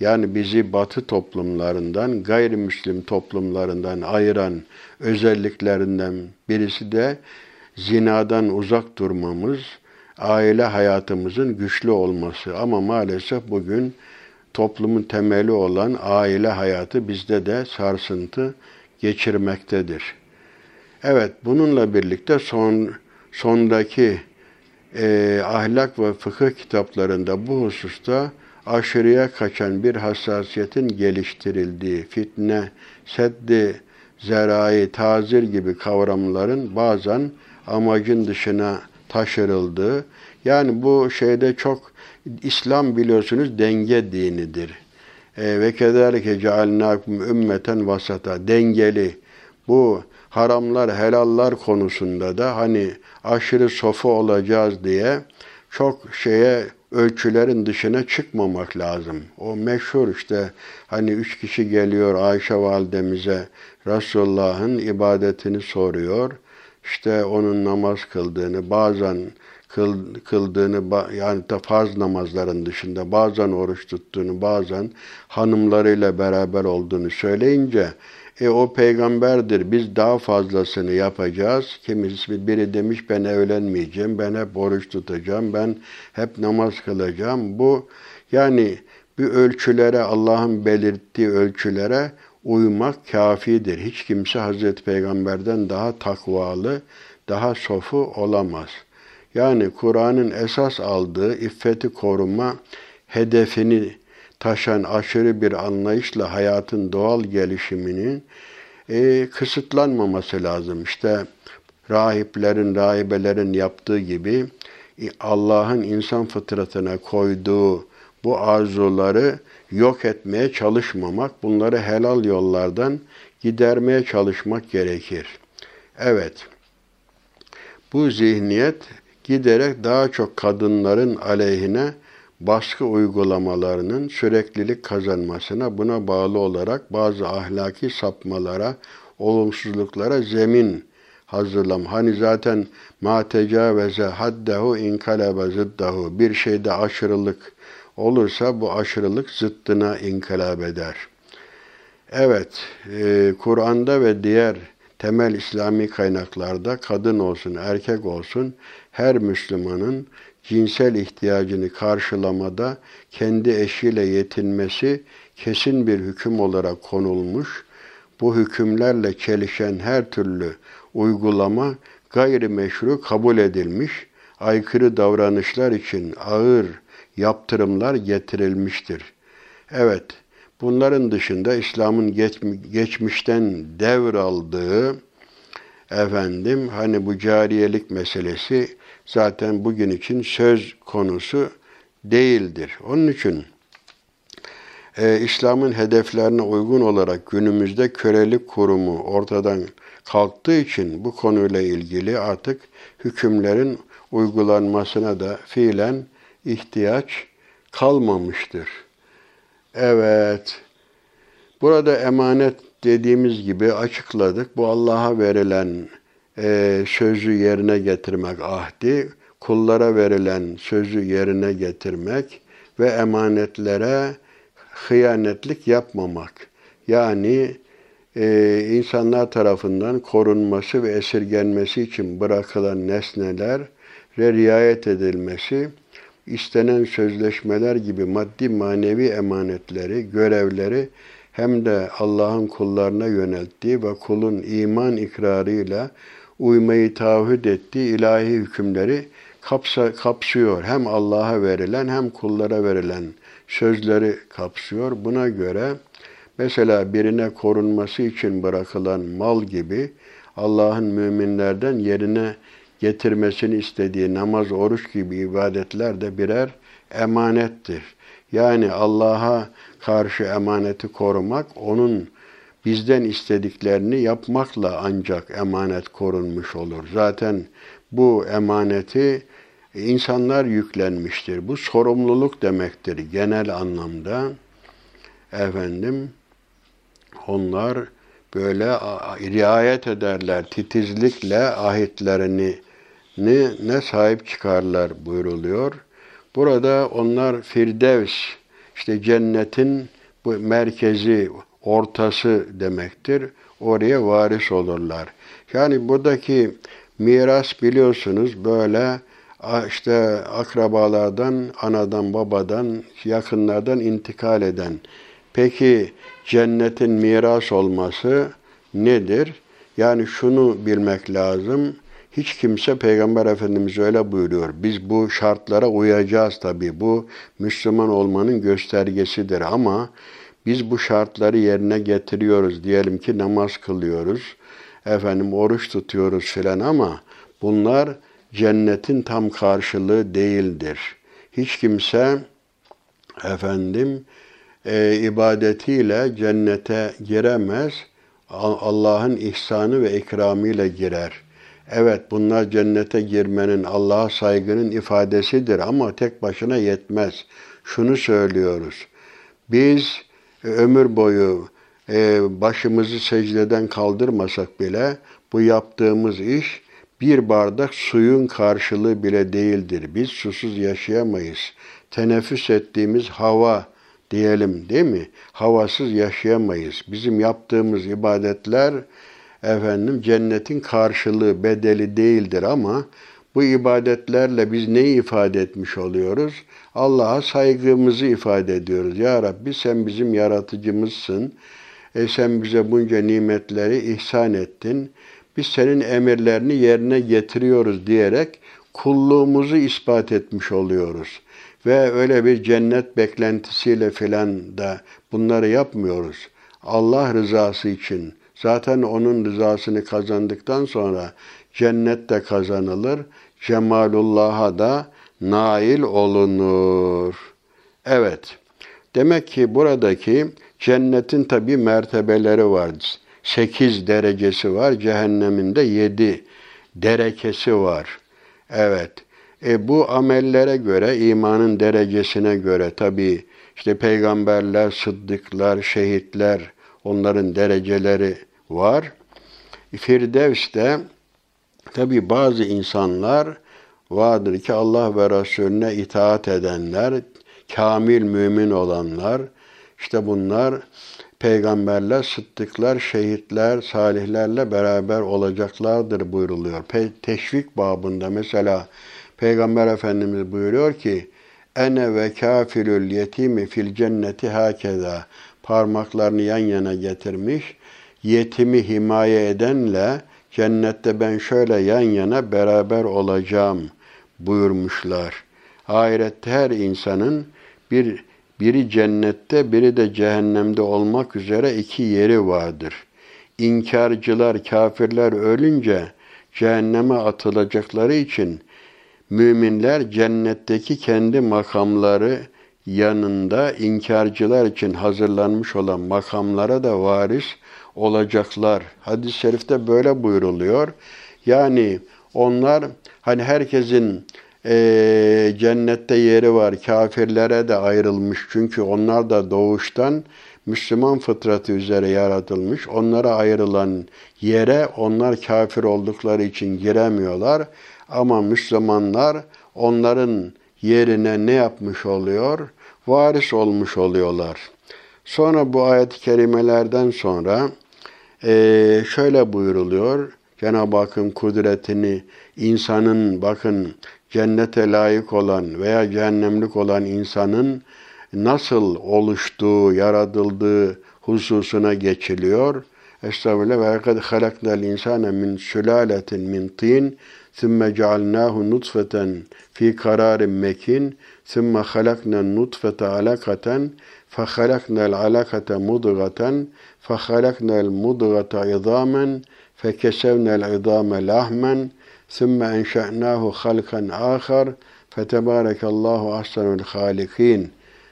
yani bizi batı toplumlarından, gayrimüslim toplumlarından ayıran özelliklerinden birisi de zinadan uzak durmamız, aile hayatımızın güçlü olması. Ama maalesef bugün toplumun temeli olan aile hayatı bizde de sarsıntı geçirmektedir. Evet, bununla birlikte son sondaki e, ahlak ve fıkıh kitaplarında bu hususta aşırıya kaçan bir hassasiyetin geliştirildiği, fitne, seddi, zerai, tazir gibi kavramların bazen amacın dışına taşırıldığı, yani bu şeyde çok İslam biliyorsunuz denge dinidir. E, ve kederlike cealnakum ümmeten vasata dengeli. Bu haramlar, helallar konusunda da hani aşırı sofu olacağız diye çok şeye ölçülerin dışına çıkmamak lazım. O meşhur işte hani üç kişi geliyor Ayşe validemize Resulullah'ın ibadetini soruyor. İşte onun namaz kıldığını, bazen kıl, kıldığını yani da farz namazların dışında bazen oruç tuttuğunu, bazen hanımlarıyla beraber olduğunu söyleyince e, o peygamberdir. Biz daha fazlasını yapacağız. Kimisi biri demiş ben evlenmeyeceğim, ben hep oruç tutacağım, ben hep namaz kılacağım. Bu yani bir ölçülere, Allah'ın belirttiği ölçülere uymak kafidir. Hiç kimse Hazreti Peygamber'den daha takvalı, daha sofu olamaz. Yani Kur'an'ın esas aldığı iffeti koruma hedefini taşan aşırı bir anlayışla hayatın doğal gelişiminin e, kısıtlanmaması lazım. İşte rahiplerin, rahibelerin yaptığı gibi e, Allah'ın insan fıtratına koyduğu bu arzuları yok etmeye çalışmamak, bunları helal yollardan gidermeye çalışmak gerekir. Evet, bu zihniyet giderek daha çok kadınların aleyhine baskı uygulamalarının süreklilik kazanmasına buna bağlı olarak bazı ahlaki sapmalara, olumsuzluklara zemin hazırlam. Hani zaten ma tecaveze haddehu inkalebe zıddahu bir şeyde aşırılık olursa bu aşırılık zıttına inkalab eder. Evet, e, Kur'an'da ve diğer temel İslami kaynaklarda kadın olsun, erkek olsun her Müslümanın cinsel ihtiyacını karşılamada kendi eşiyle yetinmesi kesin bir hüküm olarak konulmuş. Bu hükümlerle çelişen her türlü uygulama gayrimeşru kabul edilmiş, aykırı davranışlar için ağır yaptırımlar getirilmiştir. Evet, bunların dışında İslam'ın geç, geçmişten devraldığı efendim hani bu cariyelik meselesi zaten bugün için söz konusu değildir. Onun için e, İslam'ın hedeflerine uygun olarak günümüzde kölelik kurumu ortadan kalktığı için bu konuyla ilgili artık hükümlerin uygulanmasına da fiilen ihtiyaç kalmamıştır. Evet, burada emanet dediğimiz gibi açıkladık. Bu Allah'a verilen e, sözü yerine getirmek ahdi, kullara verilen sözü yerine getirmek ve emanetlere hıyanetlik yapmamak. Yani e, insanlar tarafından korunması ve esirgenmesi için bırakılan nesneler riayet edilmesi, istenen sözleşmeler gibi maddi manevi emanetleri, görevleri hem de Allah'ın kullarına yönelttiği ve kulun iman ikrarıyla uymayı taahhüt ettiği ilahi hükümleri kapsa, kapsıyor. Hem Allah'a verilen hem kullara verilen sözleri kapsıyor. Buna göre mesela birine korunması için bırakılan mal gibi Allah'ın müminlerden yerine getirmesini istediği namaz, oruç gibi ibadetler de birer emanettir. Yani Allah'a karşı emaneti korumak, onun bizden istediklerini yapmakla ancak emanet korunmuş olur. Zaten bu emaneti insanlar yüklenmiştir. Bu sorumluluk demektir genel anlamda. Efendim, onlar böyle riayet ederler, titizlikle ahitlerini ne sahip çıkarlar buyruluyor. Burada onlar Firdevs işte cennetin bu merkezi, ortası demektir. Oraya varis olurlar. Yani buradaki miras biliyorsunuz böyle işte akrabalardan, anadan, babadan, yakınlardan intikal eden. Peki cennetin miras olması nedir? Yani şunu bilmek lazım. Hiç kimse Peygamber Efendimiz öyle buyuruyor. Biz bu şartlara uyacağız tabii. Bu Müslüman olmanın göstergesidir ama biz bu şartları yerine getiriyoruz. Diyelim ki namaz kılıyoruz. Efendim oruç tutuyoruz filan ama bunlar cennetin tam karşılığı değildir. Hiç kimse efendim e, ibadetiyle cennete giremez. Allah'ın ihsanı ve ikramıyla girer. Evet bunlar cennete girmenin, Allah'a saygının ifadesidir ama tek başına yetmez. Şunu söylüyoruz. Biz ömür boyu e, başımızı secdeden kaldırmasak bile bu yaptığımız iş bir bardak suyun karşılığı bile değildir. Biz susuz yaşayamayız. Teneffüs ettiğimiz hava diyelim değil mi? Havasız yaşayamayız. Bizim yaptığımız ibadetler efendim cennetin karşılığı, bedeli değildir ama bu ibadetlerle biz neyi ifade etmiş oluyoruz? Allah'a saygımızı ifade ediyoruz. Ya Rabbi sen bizim yaratıcımızsın. E sen bize bunca nimetleri ihsan ettin. Biz senin emirlerini yerine getiriyoruz diyerek kulluğumuzu ispat etmiş oluyoruz. Ve öyle bir cennet beklentisiyle filan da bunları yapmıyoruz. Allah rızası için. Zaten onun rızasını kazandıktan sonra cennette kazanılır. Cemalullah'a da nail olunur. Evet. Demek ki buradaki cennetin tabi mertebeleri var. Sekiz derecesi var. Cehennemin de yedi derekesi var. Evet. E bu amellere göre, imanın derecesine göre tabi işte peygamberler, sıddıklar, şehitler, onların dereceleri var. Firdevs'te tabi bazı insanlar vardır ki Allah ve Resulüne itaat edenler, kamil mümin olanlar, işte bunlar peygamberler, sıddıklar, şehitler, salihlerle beraber olacaklardır buyruluyor. Pe teşvik babında mesela Peygamber Efendimiz buyuruyor ki ene ve kafirül yetimi fil cenneti hakeza parmaklarını yan yana getirmiş yetimi himaye edenle cennette ben şöyle yan yana beraber olacağım buyurmuşlar. Ahirette her insanın bir biri cennette, biri de cehennemde olmak üzere iki yeri vardır. İnkarcılar, kafirler ölünce cehenneme atılacakları için müminler cennetteki kendi makamları yanında inkarcılar için hazırlanmış olan makamlara da varis olacaklar. Hadis-i şerifte böyle buyruluyor. Yani onlar hani herkesin e, cennette yeri var. Kafirlere de ayrılmış. Çünkü onlar da doğuştan Müslüman fıtratı üzere yaratılmış. Onlara ayrılan yere onlar kafir oldukları için giremiyorlar. Ama Müslümanlar onların yerine ne yapmış oluyor? Varis olmuş oluyorlar. Sonra bu ayet-i kerimelerden sonra e, şöyle buyuruluyor. Cenab-ı Hakk'ın kudretini, insanın bakın cennete layık olan veya cehennemlik olan insanın nasıl oluştuğu, yaratıldığı hususuna geçiliyor. Estağfirullah ve kad halaknal insane min sülaletin min tin sümme cealnahu nutfeten fi kararin mekin sümme halaknal nutfete alakaten fe halaknal alakate mudgaten fe halaknal mudgate izamen fe kesevnal izame lahmen ثم أنشأناه خلقا آخر فتبارك الله أحسن الخالقين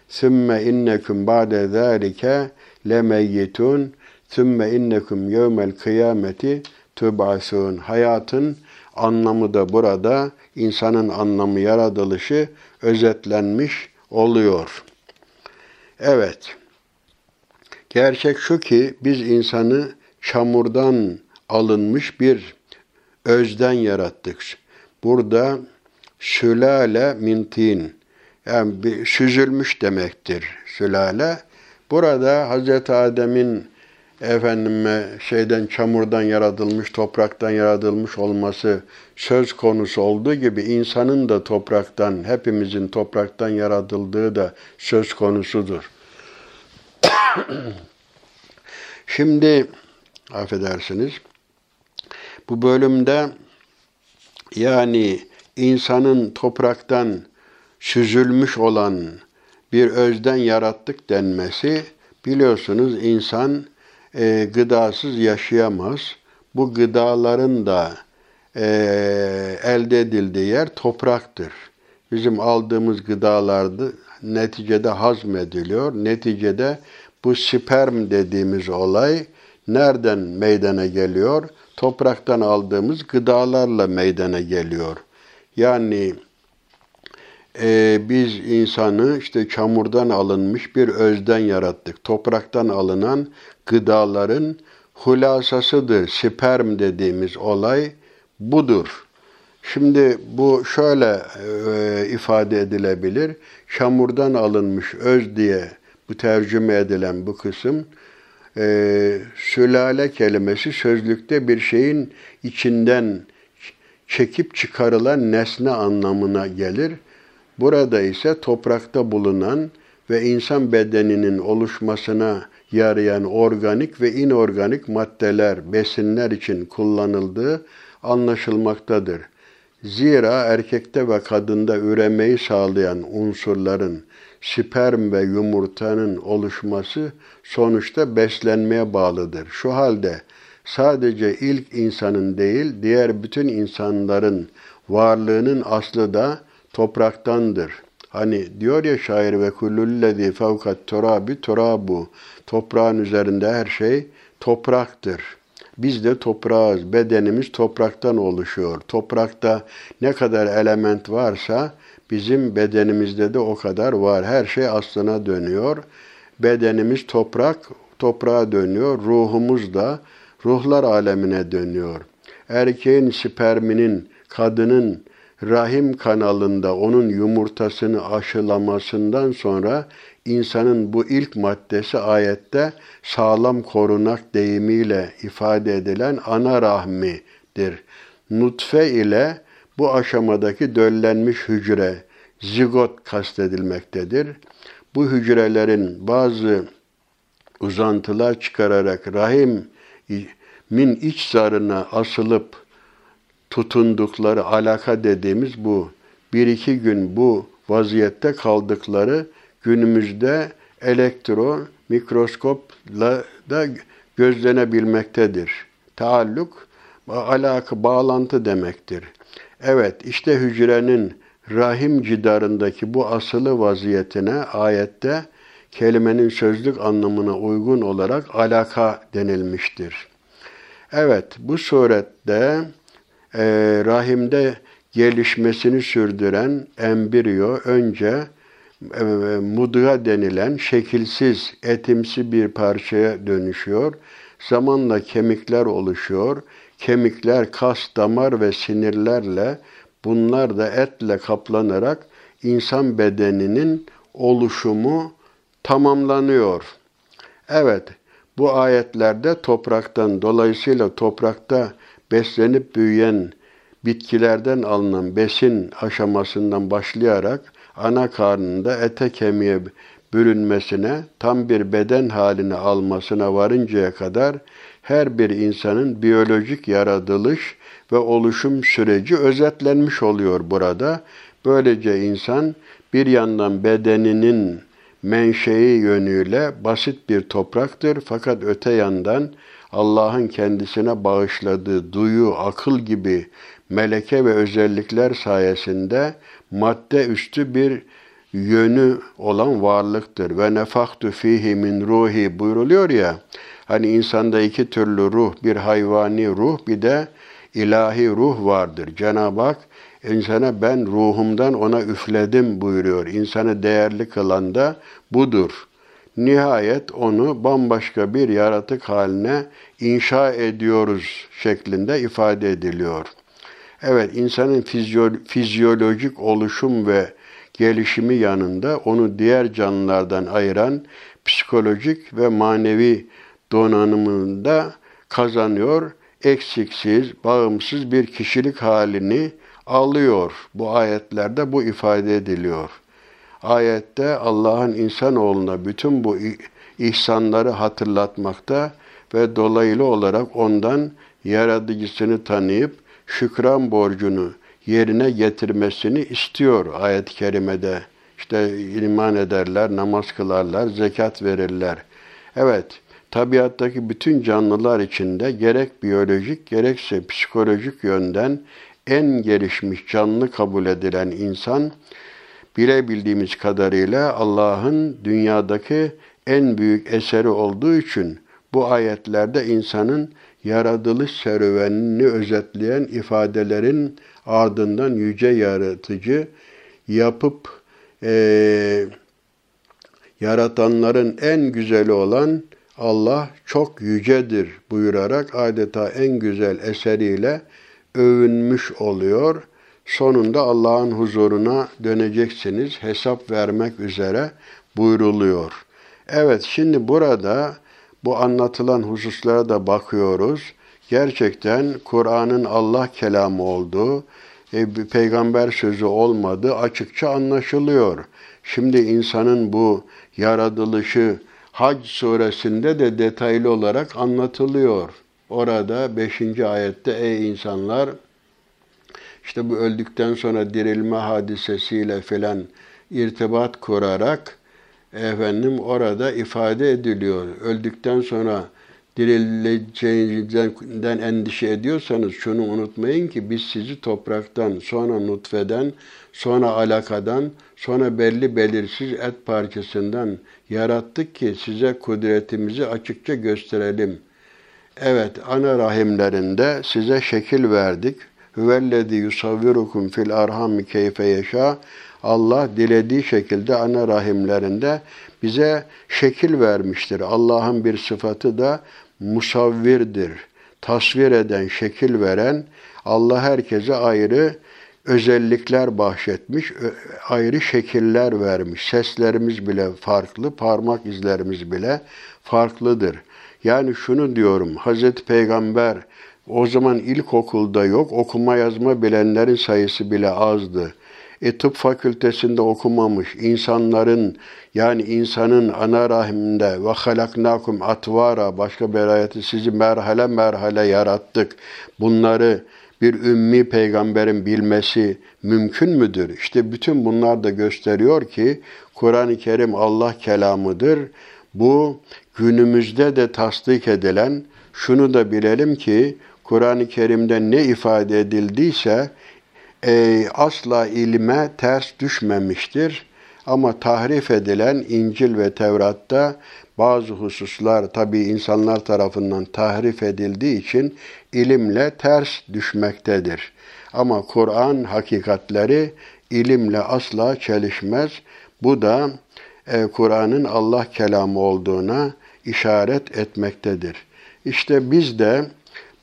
ثم إنكم بعد ذلك لميتون ثم innekum yevmel kıyameti tüb'asun. Hayatın anlamı da burada insanın anlamı yaratılışı özetlenmiş oluyor. Evet. Gerçek şu ki biz insanı çamurdan alınmış bir özden yarattık. Burada sülale mintin yani bir süzülmüş demektir sülale. Burada Hazreti Adem'in efendime şeyden çamurdan yaratılmış, topraktan yaratılmış olması söz konusu olduğu gibi insanın da topraktan, hepimizin topraktan yaratıldığı da söz konusudur. Şimdi affedersiniz. Bu bölümde yani insanın topraktan süzülmüş olan bir özden yarattık denmesi biliyorsunuz insan e, gıdasız yaşayamaz. Bu gıdaların da e, elde edildiği yer topraktır. Bizim aldığımız gıdalarda neticede hazmediliyor. Neticede bu sperm dediğimiz olay nereden meydana geliyor? Topraktan aldığımız gıdalarla meydana geliyor. Yani e, biz insanı işte çamurdan alınmış bir özden yarattık. Topraktan alınan gıdaların hulasasıdır. Sperm dediğimiz olay budur. Şimdi bu şöyle e, ifade edilebilir. Çamurdan alınmış öz diye bu tercüme edilen bu kısım e, sülale kelimesi sözlükte bir şeyin içinden çekip çıkarılan nesne anlamına gelir. Burada ise toprakta bulunan ve insan bedeninin oluşmasına yarayan organik ve inorganik maddeler, besinler için kullanıldığı anlaşılmaktadır. Zira erkekte ve kadında üremeyi sağlayan unsurların sperm ve yumurtanın oluşması sonuçta beslenmeye bağlıdır. Şu halde sadece ilk insanın değil, diğer bütün insanların varlığının aslı da topraktandır. Hani diyor ya şair ve kullullezî fevkat turabi turabu. Toprağın üzerinde her şey topraktır. Biz de toprağız. Bedenimiz topraktan oluşuyor. Toprakta ne kadar element varsa bizim bedenimizde de o kadar var. Her şey aslına dönüyor. Bedenimiz toprak, toprağa dönüyor. Ruhumuz da ruhlar alemine dönüyor. Erkeğin sperminin, kadının rahim kanalında onun yumurtasını aşılamasından sonra insanın bu ilk maddesi ayette sağlam korunak deyimiyle ifade edilen ana rahmidir. Nutfe ile bu aşamadaki döllenmiş hücre, zigot kastedilmektedir. Bu hücrelerin bazı uzantılar çıkararak rahim min iç zarına asılıp tutundukları alaka dediğimiz bu. Bir iki gün bu vaziyette kaldıkları günümüzde elektro mikroskopla da gözlenebilmektedir. Taalluk, alaka, bağlantı demektir. Evet, işte hücrenin rahim cidarındaki bu asılı vaziyetine ayette kelimenin sözlük anlamına uygun olarak alaka denilmiştir. Evet, bu surette e, rahimde gelişmesini sürdüren embriyo önce e, mudga denilen şekilsiz, etimsi bir parçaya dönüşüyor. Zamanla kemikler oluşuyor. Kemikler, kas, damar ve sinirlerle bunlar da etle kaplanarak insan bedeninin oluşumu tamamlanıyor. Evet, bu ayetlerde topraktan, dolayısıyla toprakta beslenip büyüyen bitkilerden alınan besin aşamasından başlayarak ana karnında ete kemiğe bürünmesine, tam bir beden haline almasına varıncaya kadar her bir insanın biyolojik yaratılış ve oluşum süreci özetlenmiş oluyor burada. Böylece insan bir yandan bedeninin menşei yönüyle basit bir topraktır fakat öte yandan Allah'ın kendisine bağışladığı duyu, akıl gibi meleke ve özellikler sayesinde madde üstü bir yönü olan varlıktır. Ve nefaktu fihi min ruhi buyruluyor ya. Hani insanda iki türlü ruh, bir hayvani ruh, bir de ilahi ruh vardır. Cenab-ı Hak insana ben ruhumdan ona üfledim buyuruyor. İnsanı değerli kılan da budur. Nihayet onu bambaşka bir yaratık haline inşa ediyoruz şeklinde ifade ediliyor. Evet, insanın fizyolojik oluşum ve gelişimi yanında onu diğer canlılardan ayıran psikolojik ve manevi donanımında kazanıyor, eksiksiz, bağımsız bir kişilik halini alıyor. Bu ayetlerde bu ifade ediliyor. Ayette Allah'ın insanoğluna bütün bu ihsanları hatırlatmakta ve dolaylı olarak ondan yaratıcısını tanıyıp şükran borcunu yerine getirmesini istiyor ayet-i kerimede. İşte iman ederler, namaz kılarlar, zekat verirler. Evet, tabiattaki bütün canlılar içinde gerek biyolojik gerekse psikolojik yönden en gelişmiş canlı kabul edilen insan bilebildiğimiz kadarıyla Allah'ın dünyadaki en büyük eseri olduğu için bu ayetlerde insanın yaratılış serüvenini özetleyen ifadelerin ardından yüce yaratıcı yapıp e, yaratanların en güzeli olan Allah çok yücedir buyurarak adeta en güzel eseriyle övünmüş oluyor. Sonunda Allah'ın huzuruna döneceksiniz, hesap vermek üzere buyruluyor. Evet, şimdi burada bu anlatılan hususlara da bakıyoruz. Gerçekten Kur'an'ın Allah kelamı olduğu, e, peygamber sözü olmadığı açıkça anlaşılıyor. Şimdi insanın bu yaratılışı Hac suresinde de detaylı olarak anlatılıyor. Orada 5. ayette ey insanlar işte bu öldükten sonra dirilme hadisesiyle filan irtibat kurarak efendim orada ifade ediliyor. Öldükten sonra dirileceğinizden endişe ediyorsanız şunu unutmayın ki biz sizi topraktan, sonra nutfeden, sonra alakadan, sonra belli belirsiz et parçasından yarattık ki size kudretimizi açıkça gösterelim. Evet, ana rahimlerinde size şekil verdik. Hüvellezî yusavvirukum fil arham keyfe yeşâ. Allah dilediği şekilde ana rahimlerinde bize şekil vermiştir. Allah'ın bir sıfatı da musavvirdir. Tasvir eden, şekil veren, Allah herkese ayrı özellikler bahşetmiş, ayrı şekiller vermiş. Seslerimiz bile farklı, parmak izlerimiz bile farklıdır. Yani şunu diyorum, Hazreti Peygamber o zaman ilkokulda yok, okuma yazma bilenlerin sayısı bile azdı. E, tıp fakültesinde okumamış insanların yani insanın ana rahiminde ve halaknakum atvara başka bir ayeti sizi merhale merhale yarattık. Bunları bir ümmi peygamberin bilmesi mümkün müdür? İşte bütün bunlar da gösteriyor ki Kur'an-ı Kerim Allah kelamıdır. Bu günümüzde de tasdik edilen şunu da bilelim ki Kur'an-ı Kerim'de ne ifade edildiyse e, asla ilme ters düşmemiştir. Ama tahrif edilen İncil ve Tevrat'ta bazı hususlar tabi insanlar tarafından tahrif edildiği için ilimle ters düşmektedir. Ama Kur'an hakikatleri ilimle asla çelişmez. Bu da e, Kur'an'ın Allah kelamı olduğuna işaret etmektedir. İşte biz de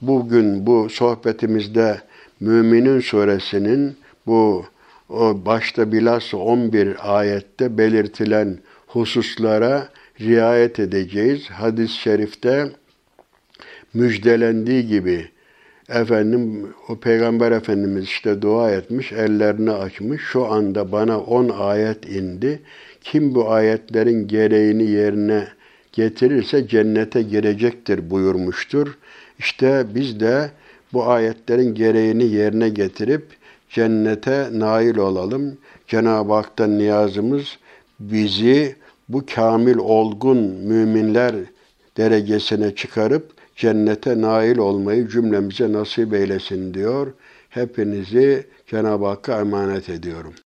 bugün bu sohbetimizde Müminin suresinin bu o başta bilhassa 11 ayette belirtilen hususlara riayet edeceğiz. Hadis-i şerifte müjdelendiği gibi efendim o peygamber efendimiz işte dua etmiş, ellerini açmış. Şu anda bana 10 ayet indi. Kim bu ayetlerin gereğini yerine getirirse cennete girecektir buyurmuştur. İşte biz de bu ayetlerin gereğini yerine getirip cennete nail olalım. Cenab-ı Hak'tan niyazımız bizi bu kamil olgun müminler derecesine çıkarıp cennete nail olmayı cümlemize nasip eylesin diyor. Hepinizi Cenab-ı Hakk'a emanet ediyorum.